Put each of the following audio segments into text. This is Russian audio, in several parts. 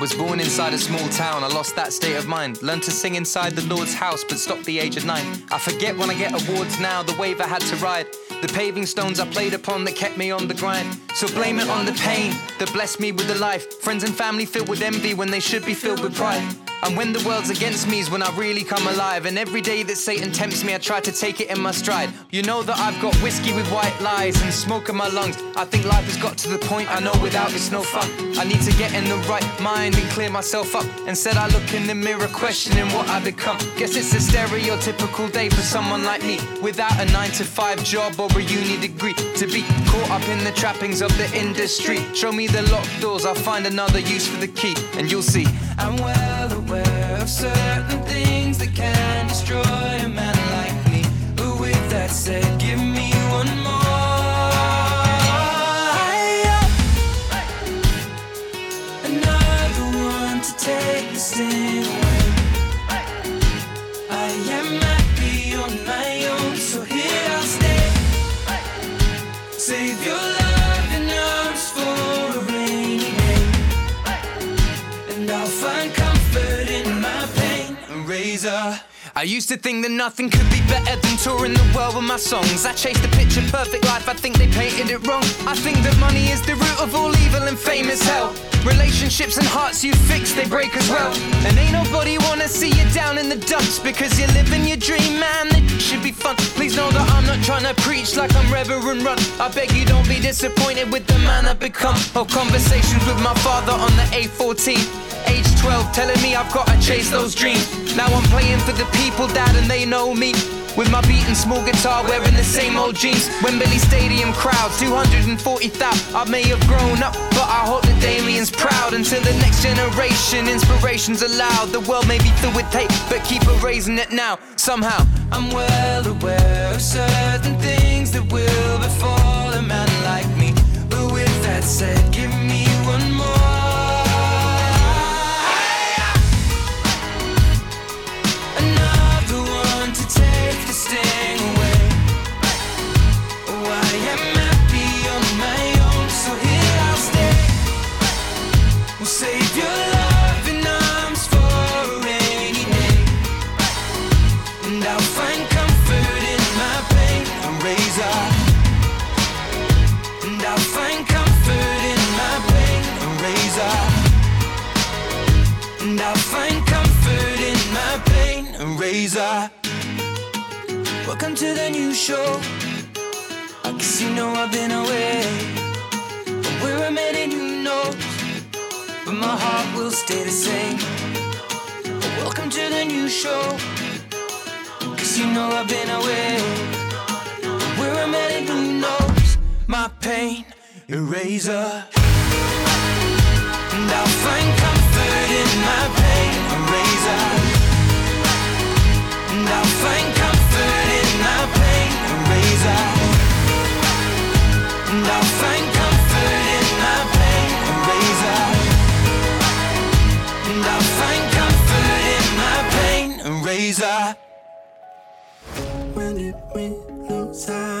was born inside a small town, I lost that state of mind. Learned to sing inside the Lord's house, but stopped the age of nine. I forget when I get awards now, the wave I had to ride. The paving stones I played upon that kept me on the grind. So blame it on the pain that blessed me with the life. Friends and family filled with envy when they should be filled with pride. And when the world's against me is when I really come alive. And every day that Satan tempts me, I try to take it in my stride. You know that I've got whiskey with white lies and smoke in my lungs. I think life has got to the point I know without it's no fun. I need to get in the right mind and clear myself up. Instead, I look in the mirror, questioning what I become. Guess it's a stereotypical day for someone like me without a 9 to 5 job or a uni degree. To be caught up in the trappings of the industry. Show me the locked doors, I'll find another use for the key, and you'll see. I'm well aware of certain things that can destroy a man like me. But with that said, give me one more. Another one to take the sting away. I used to think that nothing could be better than touring the world with my songs. I chased a picture perfect life, I think they painted it wrong. I think that money is the root of all evil and fame is hell. Relationships and hearts you fix, they break as well. And ain't nobody wanna see you down in the dumps because you're living your dream, man. It should be fun. Please know that I'm not trying to preach like I'm Reverend Run. I beg you don't be disappointed with the man I've become. Or conversations with my father on the A14. Age 12, telling me I've gotta chase those dreams. Now I'm playing for the people, dad, and they know me. With my beating small guitar, wearing the same old jeans. Wembley Stadium crowd, 240,000. I may have grown up, but I hope that Damien's proud. Until the next generation, inspiration's allowed. The world may be filled with hate, but keep erasing it now. Somehow, I'm well aware of certain things that will befall a man like me. But with that said, A. Welcome to the new show. I guess you know I've been away. But where I'm heading, who knows? But my heart will stay the same. Welcome to the new show. Cause you know I've been away. Where I'm heading, who knows? My pain, eraser. And I'll find comfort in my pain, eraser. we lose our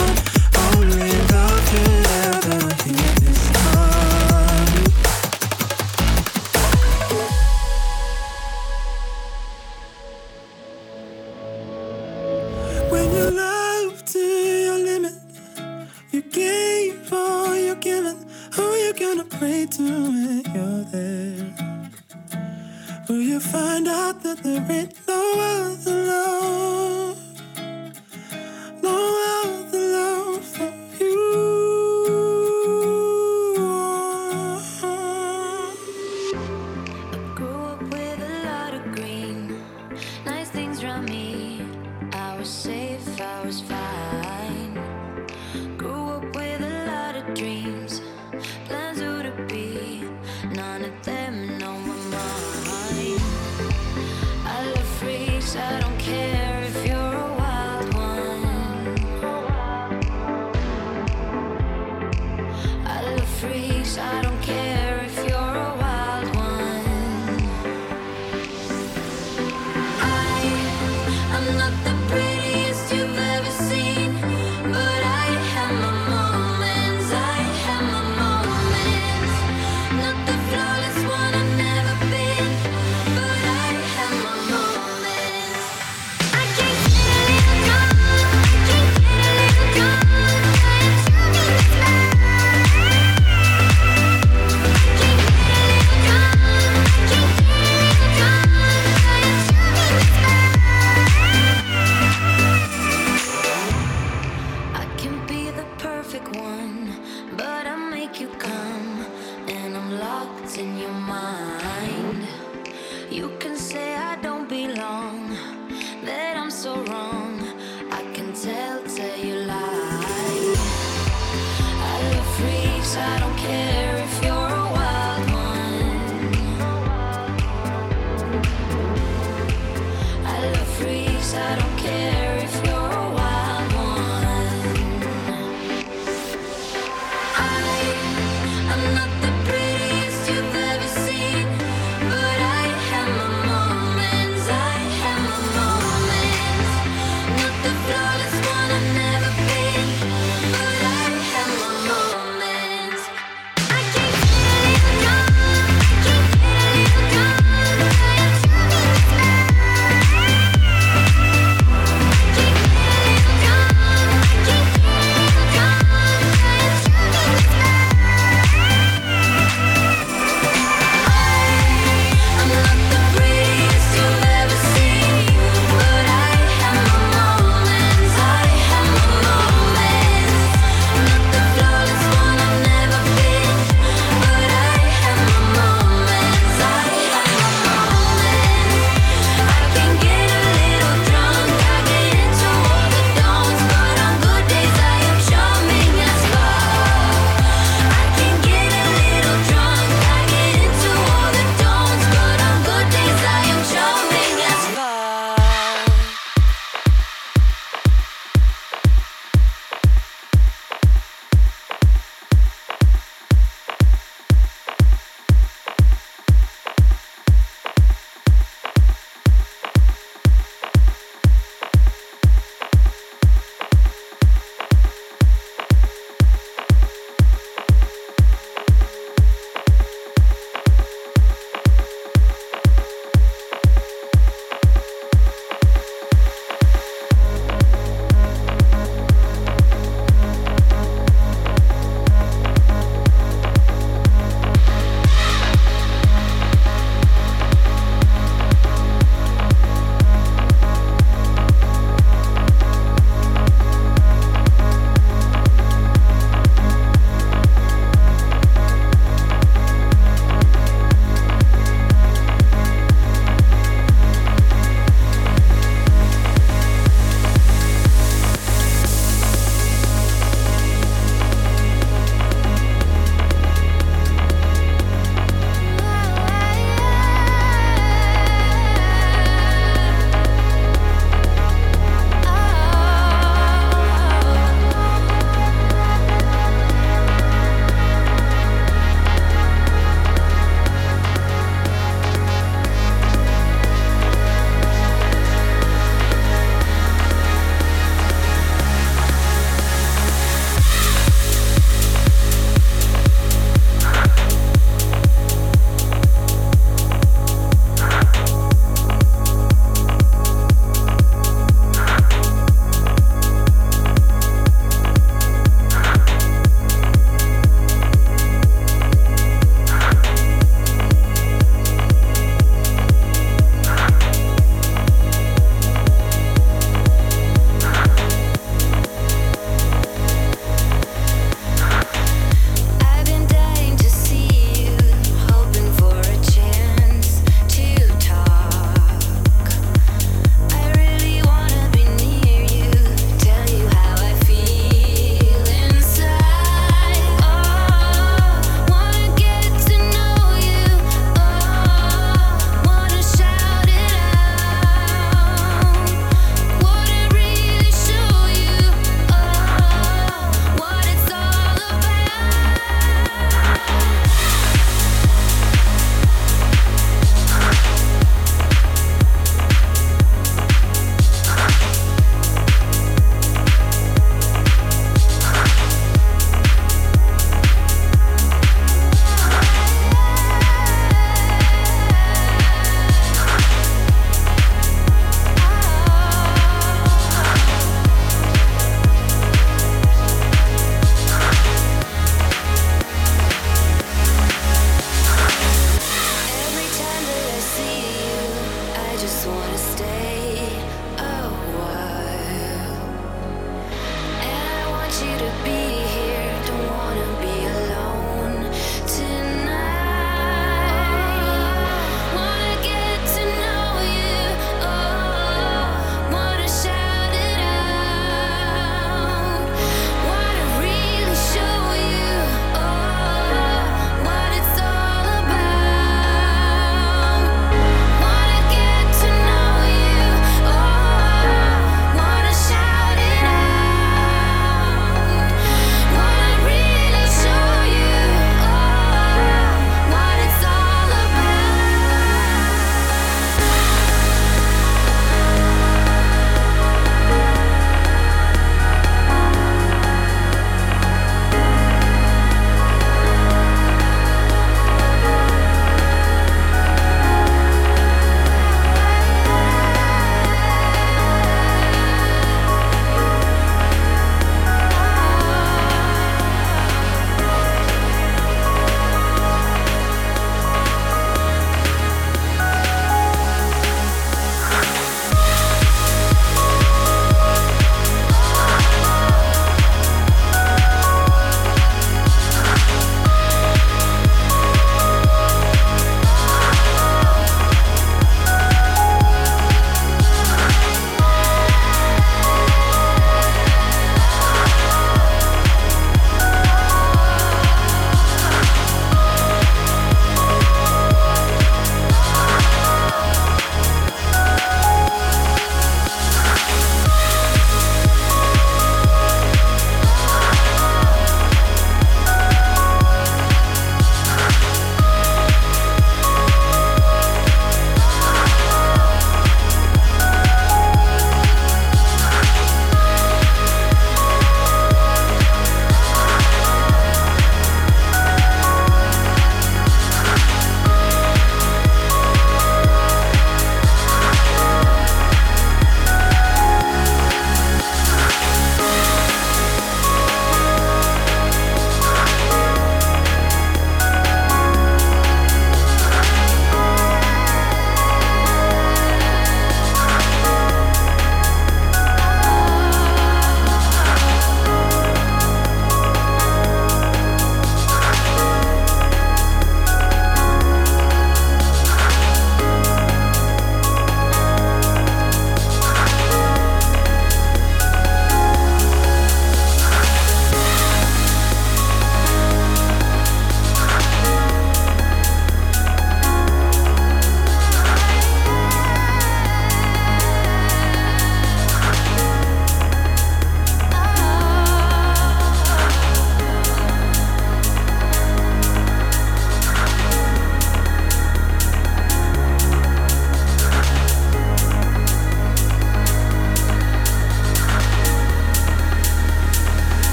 love.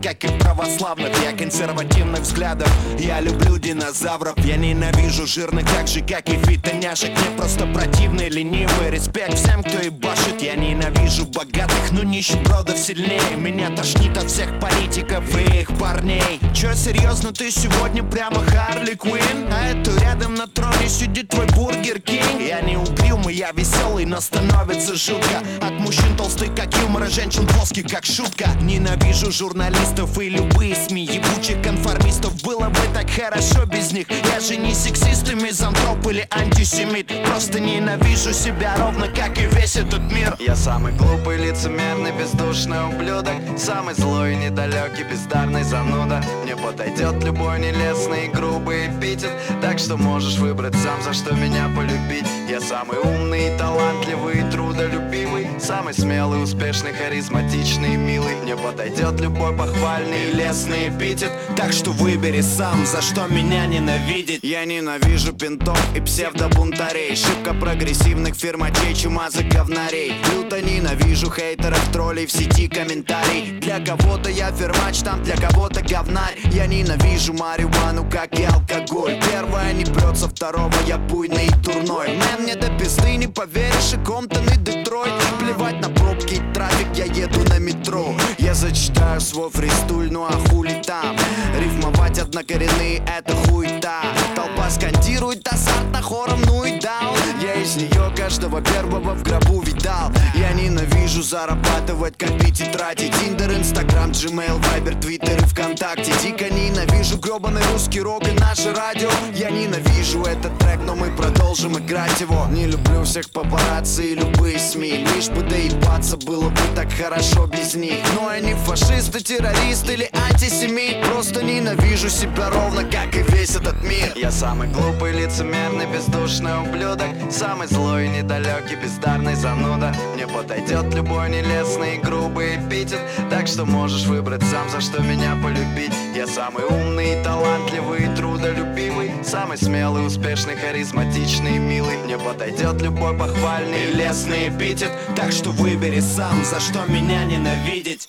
Мусульман, как и православных Я консервативных взглядов. Я люблю динозавров Я ненавижу жирных, так же, как и фитоняшек. Мне просто противный, ленивый Респект всем, кто ебашит. Я ненавижу богатых, но нищебродов сильнее. Меня тошнит от всех политиков и их парней. Чё, серьезно, ты сегодня прямо Харли Квин? А это рядом на троне сидит твой Burger King. Я не угрюмый, я веселый, но становится жутко. От мужчин толстых, как юмор, а женщин плоских, как шутка. Ненавижу журналистов и любые СМИ Ебучих конформистов, было бы так хорошо без них. Я же не сексист и мизантроп или антисемит. Просто ненавижу себя ровно, как и весь этот мир. Я самый глупый, лицемерный, бездушный ублюдок. Самый злой, недалекий, бездарный зануда. Мне подойдет любой нелестный и грубый эпитет. Так что можешь выбрать сам, за что меня полюбить. Я самый умный, талантливый трудолюбивый Самый смелый, успешный, харизматичный милый. Мне подойдет любой похвальный и лестный эпитет. Так что выбери сам, за что меня ненавидеть. Я ненавижу пинтов и псевдобунтарей. Шибко прогрессивных фирмачей, чумазых говнарей. Люто ненавижу хейтеров, троллей в сети комментарий Для кого-то я фермач, там для кого-то говнарь. Я ненавижу марихуану, как и алкоголь. Первое не прет, со второго я буйный и дурной man, мне до пизды не поверишь, и Комптон и Детройт Плевать на пробки и трафик, я еду на метро. Я зачитаю свой фристайл, ну а хули там? Рифмовать однокоренные, это хуета Толпа скандирует азартно хором, ну и даун Я из нее каждого первого в гробу видал. Я ненавижу зарабатывать, копить и тратить. Тиндер, Инстаграм, Gmail, Вайбер, Твиттер и ВКонтакте. Дико ненавижу гребаный русский рок и наше радио. Я ненавижу этот трек, но мы продолжим играть его. Не люблю всех папарацци и любые СМИ. Лишь бы доебаться, было бы так хорошо без них. Но они фашисты, террористы или антисемит. Просто ненавижу себя ровно, как и весь этот мир. Я самый глупый, лицемерный, бездушный ублюдок. Самый злой, недалекий, бездарный зануда. Мне подойдет любой нелестный и грубый эпитет. Так что можешь выбрать сам, за что меня полюбить. Я самый умный, талантливый трудолюбивый Самый смелый, успешный, харизматичный милый. Мне подойдет любой похвальный и лестный эпитет. Так что выбери сам, за что меня ненавидеть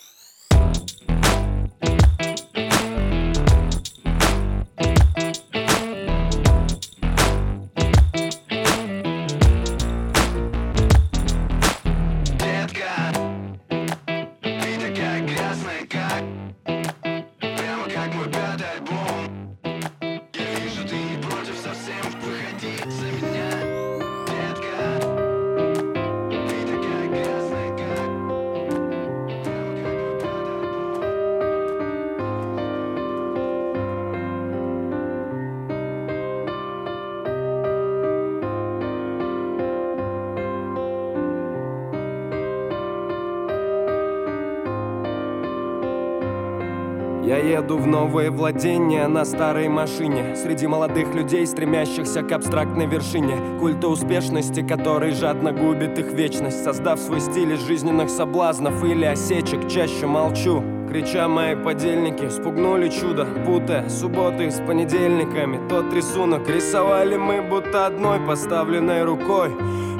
еду в новые владения на старой машине. Среди молодых людей, стремящихся к абстрактной вершине. Культа успешности, который жадно губит их вечность. Создав свой стиль из жизненных соблазнов или осечек Чаще молчу, крича мои подельники Спугнули чудо, путая субботы с понедельниками. Тот рисунок рисовали мы будто одной поставленной рукой.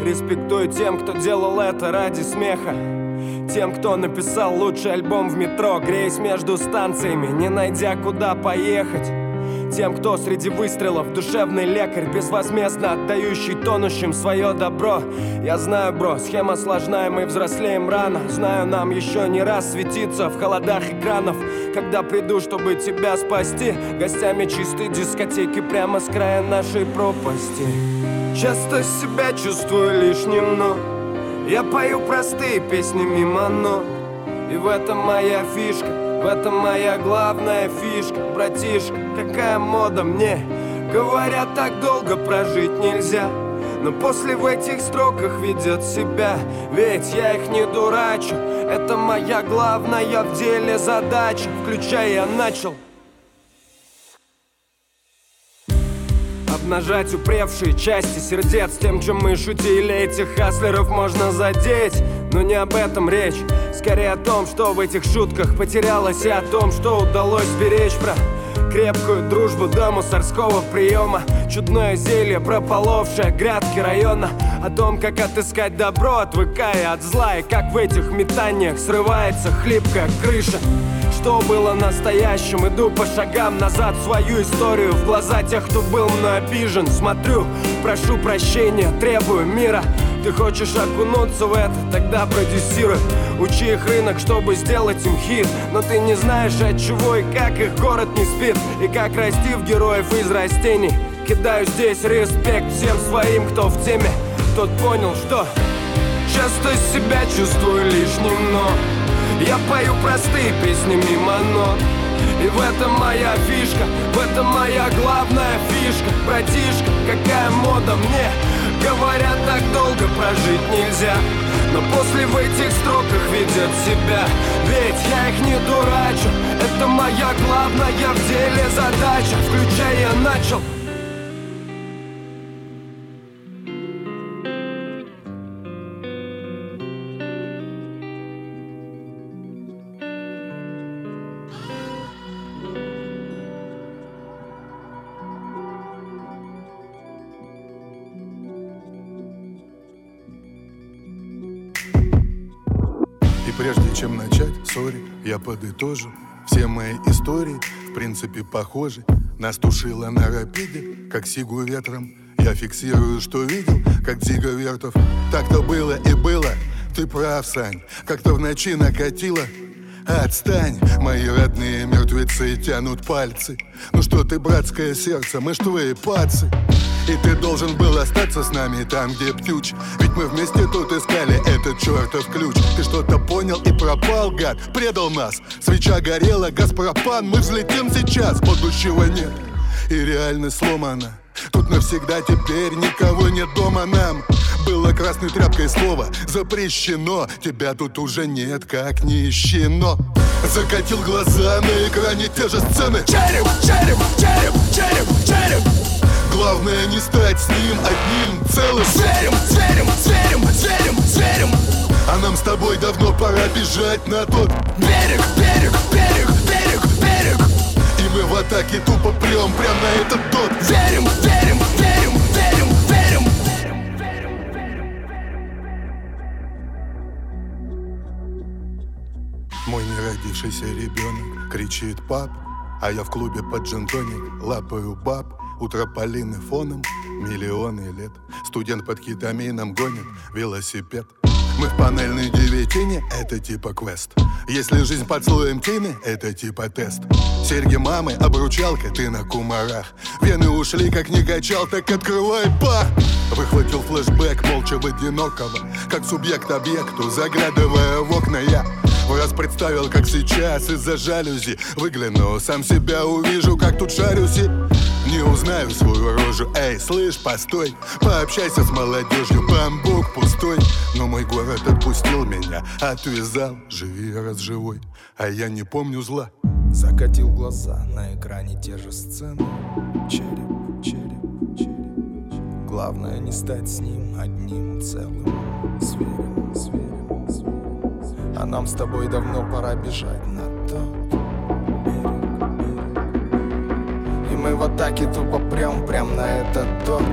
Респектую тем, кто делал это ради смеха тем, кто написал лучший альбом в метро. Греясь между станциями, не найдя куда поехать. Тем, кто среди выстрелов душевный лекарь Безвозмездно отдающий тонущим свое добро. Я знаю, бро, схема сложная, мы взрослеем рано. Знаю, нам еще не раз светиться в холодах экранов. Когда приду, чтобы тебя спасти Гостями чистой дискотеки прямо с края нашей пропасти. Часто себя чувствую лишним, но я пою простые песни мимо нот И в этом моя фишка, в этом моя главная фишка. Братишка, какая мода мне. Говорят, так долго прожить нельзя. Но после в этих строках ведет себя. Ведь я их не дурачу. Это моя главная в деле задача. Включая начал Обнажать упревшие части сердец. Тем, чем мы шутили, этих хаслеров можно задеть. Но не об этом речь. Скорее о том, что в этих шутках потерялось И о том, что удалось беречь про крепкую дружбу до мусорского приема. Чудное зелье, прополовшее грядки района. О том, как отыскать добро, отвыкая от зла И как в этих метаниях срывается хлипкая крыша что было настоящим. Иду по шагам назад свою историю. В глаза тех, кто был мной обижен. Смотрю, прошу прощения, требую мира. Ты хочешь окунуться в это, тогда продюсируй. Учи их рынок, чтобы сделать им хит. Но ты не знаешь от чего и как их город не спит. И как расти в героев из растений. Кидаю здесь респект всем своим, кто в теме. Тот понял, что Часто себя чувствую лишним, но я пою простые песни мимо нот и в этом моя фишка, в этом моя главная фишка. Братишка, какая мода мне. Говорят, так долго прожить нельзя. Но после в этих строках видят себя. Ведь я их не дурачу. Это моя главная в деле задача. Включая начал я подытожу. Все мои истории, в принципе, похожи. Нас тушило на рапиде, как сигу ветром. Я фиксирую, что видел, как Дзига Вертов. Так-то было и было, ты прав, Сань Как-то в ночи накатило Отстань, мои родные мертвецы тянут пальцы. Ну что ты, братское сердце, мы ж твои пацы. И ты должен был остаться с нами там, где птюч. Ведь мы вместе тут искали этот чертов ключ. Ты что-то понял и пропал, гад, предал нас. Свеча горела, газ пропан, мы взлетим сейчас. Будущего нет, и реальность сломана Тут навсегда теперь никого нет дома нам. Было красной тряпкой слово запрещено. Тебя тут уже нет, как нищено. Закатил глаза на экране те же сцены. Череп, череп, череп, череп, череп. Главное не стать с ним одним целым. Зверем, зверем, зверем, зверем, зверем. А нам с тобой давно пора бежать на тот Берег, берег, берег, берег, берег Мы в атаке тупо прям, прям на этот тот. Верим, верим, верим, верим, верим. Мой неродившийся ребенок кричит пап! А я в клубе под джентоник лапаю баб. У трополины фоном миллионы лет. Студент под кетамином гонит велосипед мы в панельной девятине, это типа квест. Если жизнь под слоем тины, это типа тест. Серьги мамы, обручалка, ты на кумарах. Вены ушли, как не качал, так открывай пах Выхватил флешбэк молча в одинокого Как субъект объекту, заглядывая в окна я в раз представил, как сейчас из-за жалюзи Выгляну, сам себя увижу, как тут шарюсь не узнаю свою рожу. Эй, слышь, постой Пообщайся с молодежью, бамбук пустой. Но мой город отпустил меня Отвязал, живи раз живой. А я не помню зла. Закатил глаза, на экране те же сцены. Череп, череп, череп Главное не стать с ним одним целым. Зверем, зверем, зверем. А нам с тобой давно пора бежать на мы в атаке тупо прям, прям на этот торт.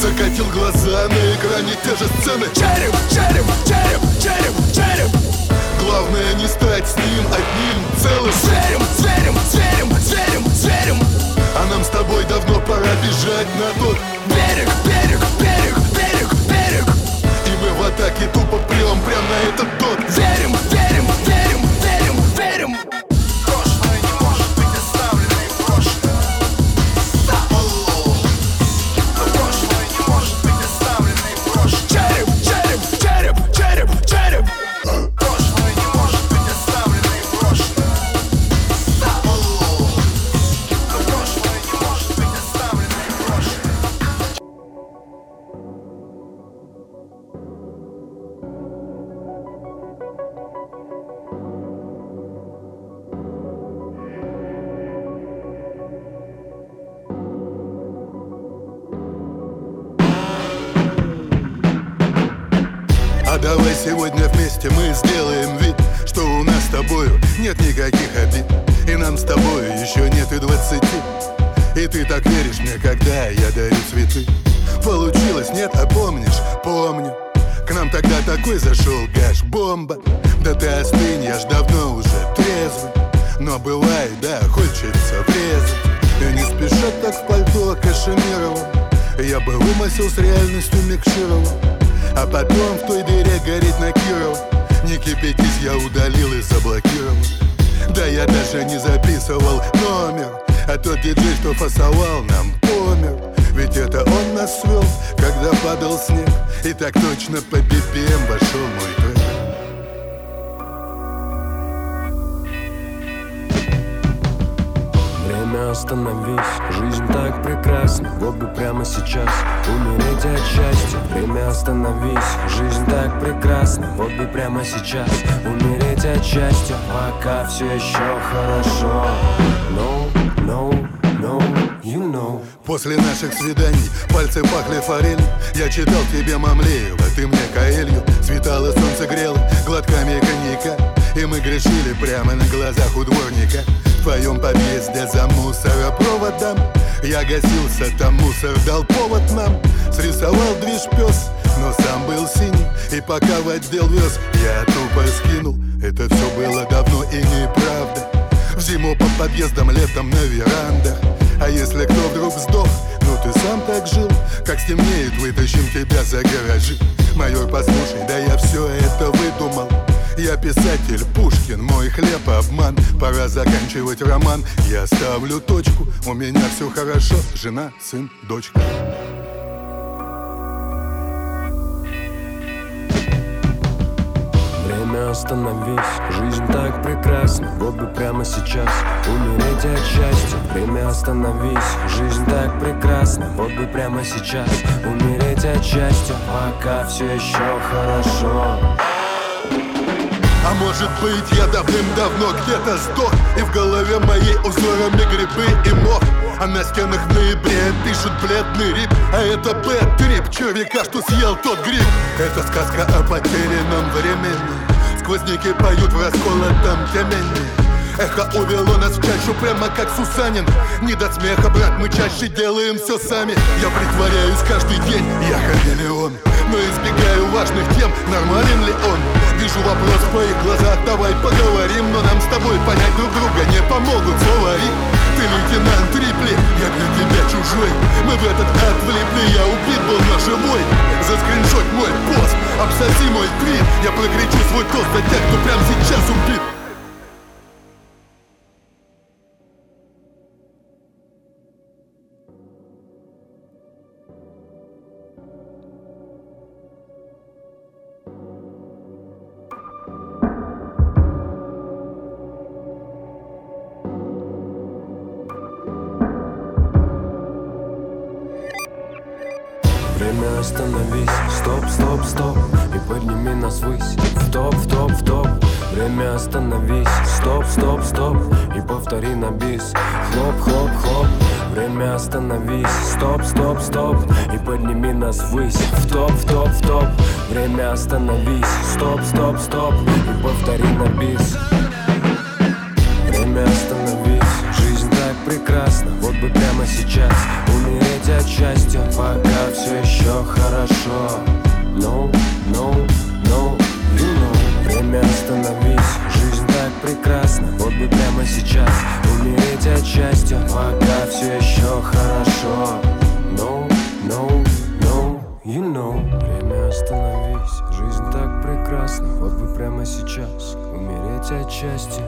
Закатил глаза на экране те же сцены. Череп, череп, череп, череп, череп. Главное не стать с ним одним целым. Зверем, зверем, зверем, зверем, зверем. А нам с тобой давно пора бежать на тот Берег, берег, берег, берег, берег. И мы в атаке тупо прям, прям на этот тот. Верим, верим, верим, верим, так веришь мне, когда я дарю цветы? Получилось, нет, а помнишь? Помню. К нам тогда такой зашел гаш, бомба. Да ты остынь, я ж давно уже трезвый. Но бывает, да, хочется врезать. И не спешат так в пальто кашемировом Я бы вымысел с реальностью микшировал А потом в той дыре гореть на Кирова Не кипятись, я удалил и заблокировал. Да я даже не записывал номер А тот диджей, что фасовал нам, помер. Ведь это он нас свел, когда падал снег. И так точно по BPM вошел мой трек. Время остановись, жизнь так прекрасна. Вот бы прямо сейчас умереть от счастья. Время остановись, жизнь так прекрасна. Вот бы прямо сейчас умереть от счастья. Пока все еще хорошо. No, you know. После наших свиданий пальцы пахли форелью. Я читал тебе Мамлеева, ты мне Каэлью. Светало солнце грело глотками коньяка. И мы грешили прямо на глазах у дворника. В твоем подъезде за мусоропроводом Я гасился, там мусор дал повод нам. Срисовал движ пес, но сам был синий. И пока в отдел вез, я тупо скинул. Это все было давно и неправда. В зиму под подъездом, летом на верандах а если кто вдруг сдох, ну ты сам так жил Как стемнеет, вытащим тебя за гаражи. Майор, послушай, да я все это выдумал. Я писатель Пушкин, мой хлеб обман. Пора заканчивать роман. Я ставлю точку, у меня все хорошо. Жена, сын, дочка Время остановись, жизнь так прекрасна Вот бы прямо сейчас. Умереть от счастья Время остановись, жизнь так прекрасна Вот бы прямо сейчас. Умереть от счастья Пока все еще хорошо. А может быть я давным-давно где-то сдох И в голове моей узорами грибы и мох. А на стенах в ноябре пишут бледный рип А это бэт-трип, червяка, что съел тот гриб. Это сказка о потерянном времени Сквозняки поют в расколотом темени Эхо увело нас в чащу прямо как Сусанин. Не до смеха, брат, мы чаще делаем все сами. Я притворяюсь каждый день, я хамелеон. Но избегаю важных тем, нормален ли он. Вижу вопрос в твоих глазах, давай поговорим Но нам с тобой понять друг друга не помогут словари лейтенант Трипли, я для тебя чужой. Мы в этот ад влипли, я убит был, но живой. Заскриншот мой пост, обсоси мой твит. Я прокричу свой тост для тех, кто прямо сейчас убит стоп, стоп, стоп. И подними нас ввысь. В топ, в топ, в топ. Время остановись, стоп, стоп, стоп. И повтори на бис. Хлоп, хлоп, хлоп. Время остановись, стоп, стоп, стоп. И подними нас ввысь. В топ, в топ, в топ. Время остановись, стоп, стоп, стоп. И повтори на бис. Время остановись, жизнь так прекрасна. Вот бы прямо сейчас. Умереть от счастья. Пока все еще хорошо No, no, no, you know Время остановись, жизнь так прекрасна. Вот бы прямо сейчас умереть от счастья Пока все еще хорошо. No, no, no, you know. Время остановись, жизнь так прекрасна. Вот бы прямо сейчас умереть от счастья.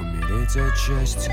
Умереть от счастья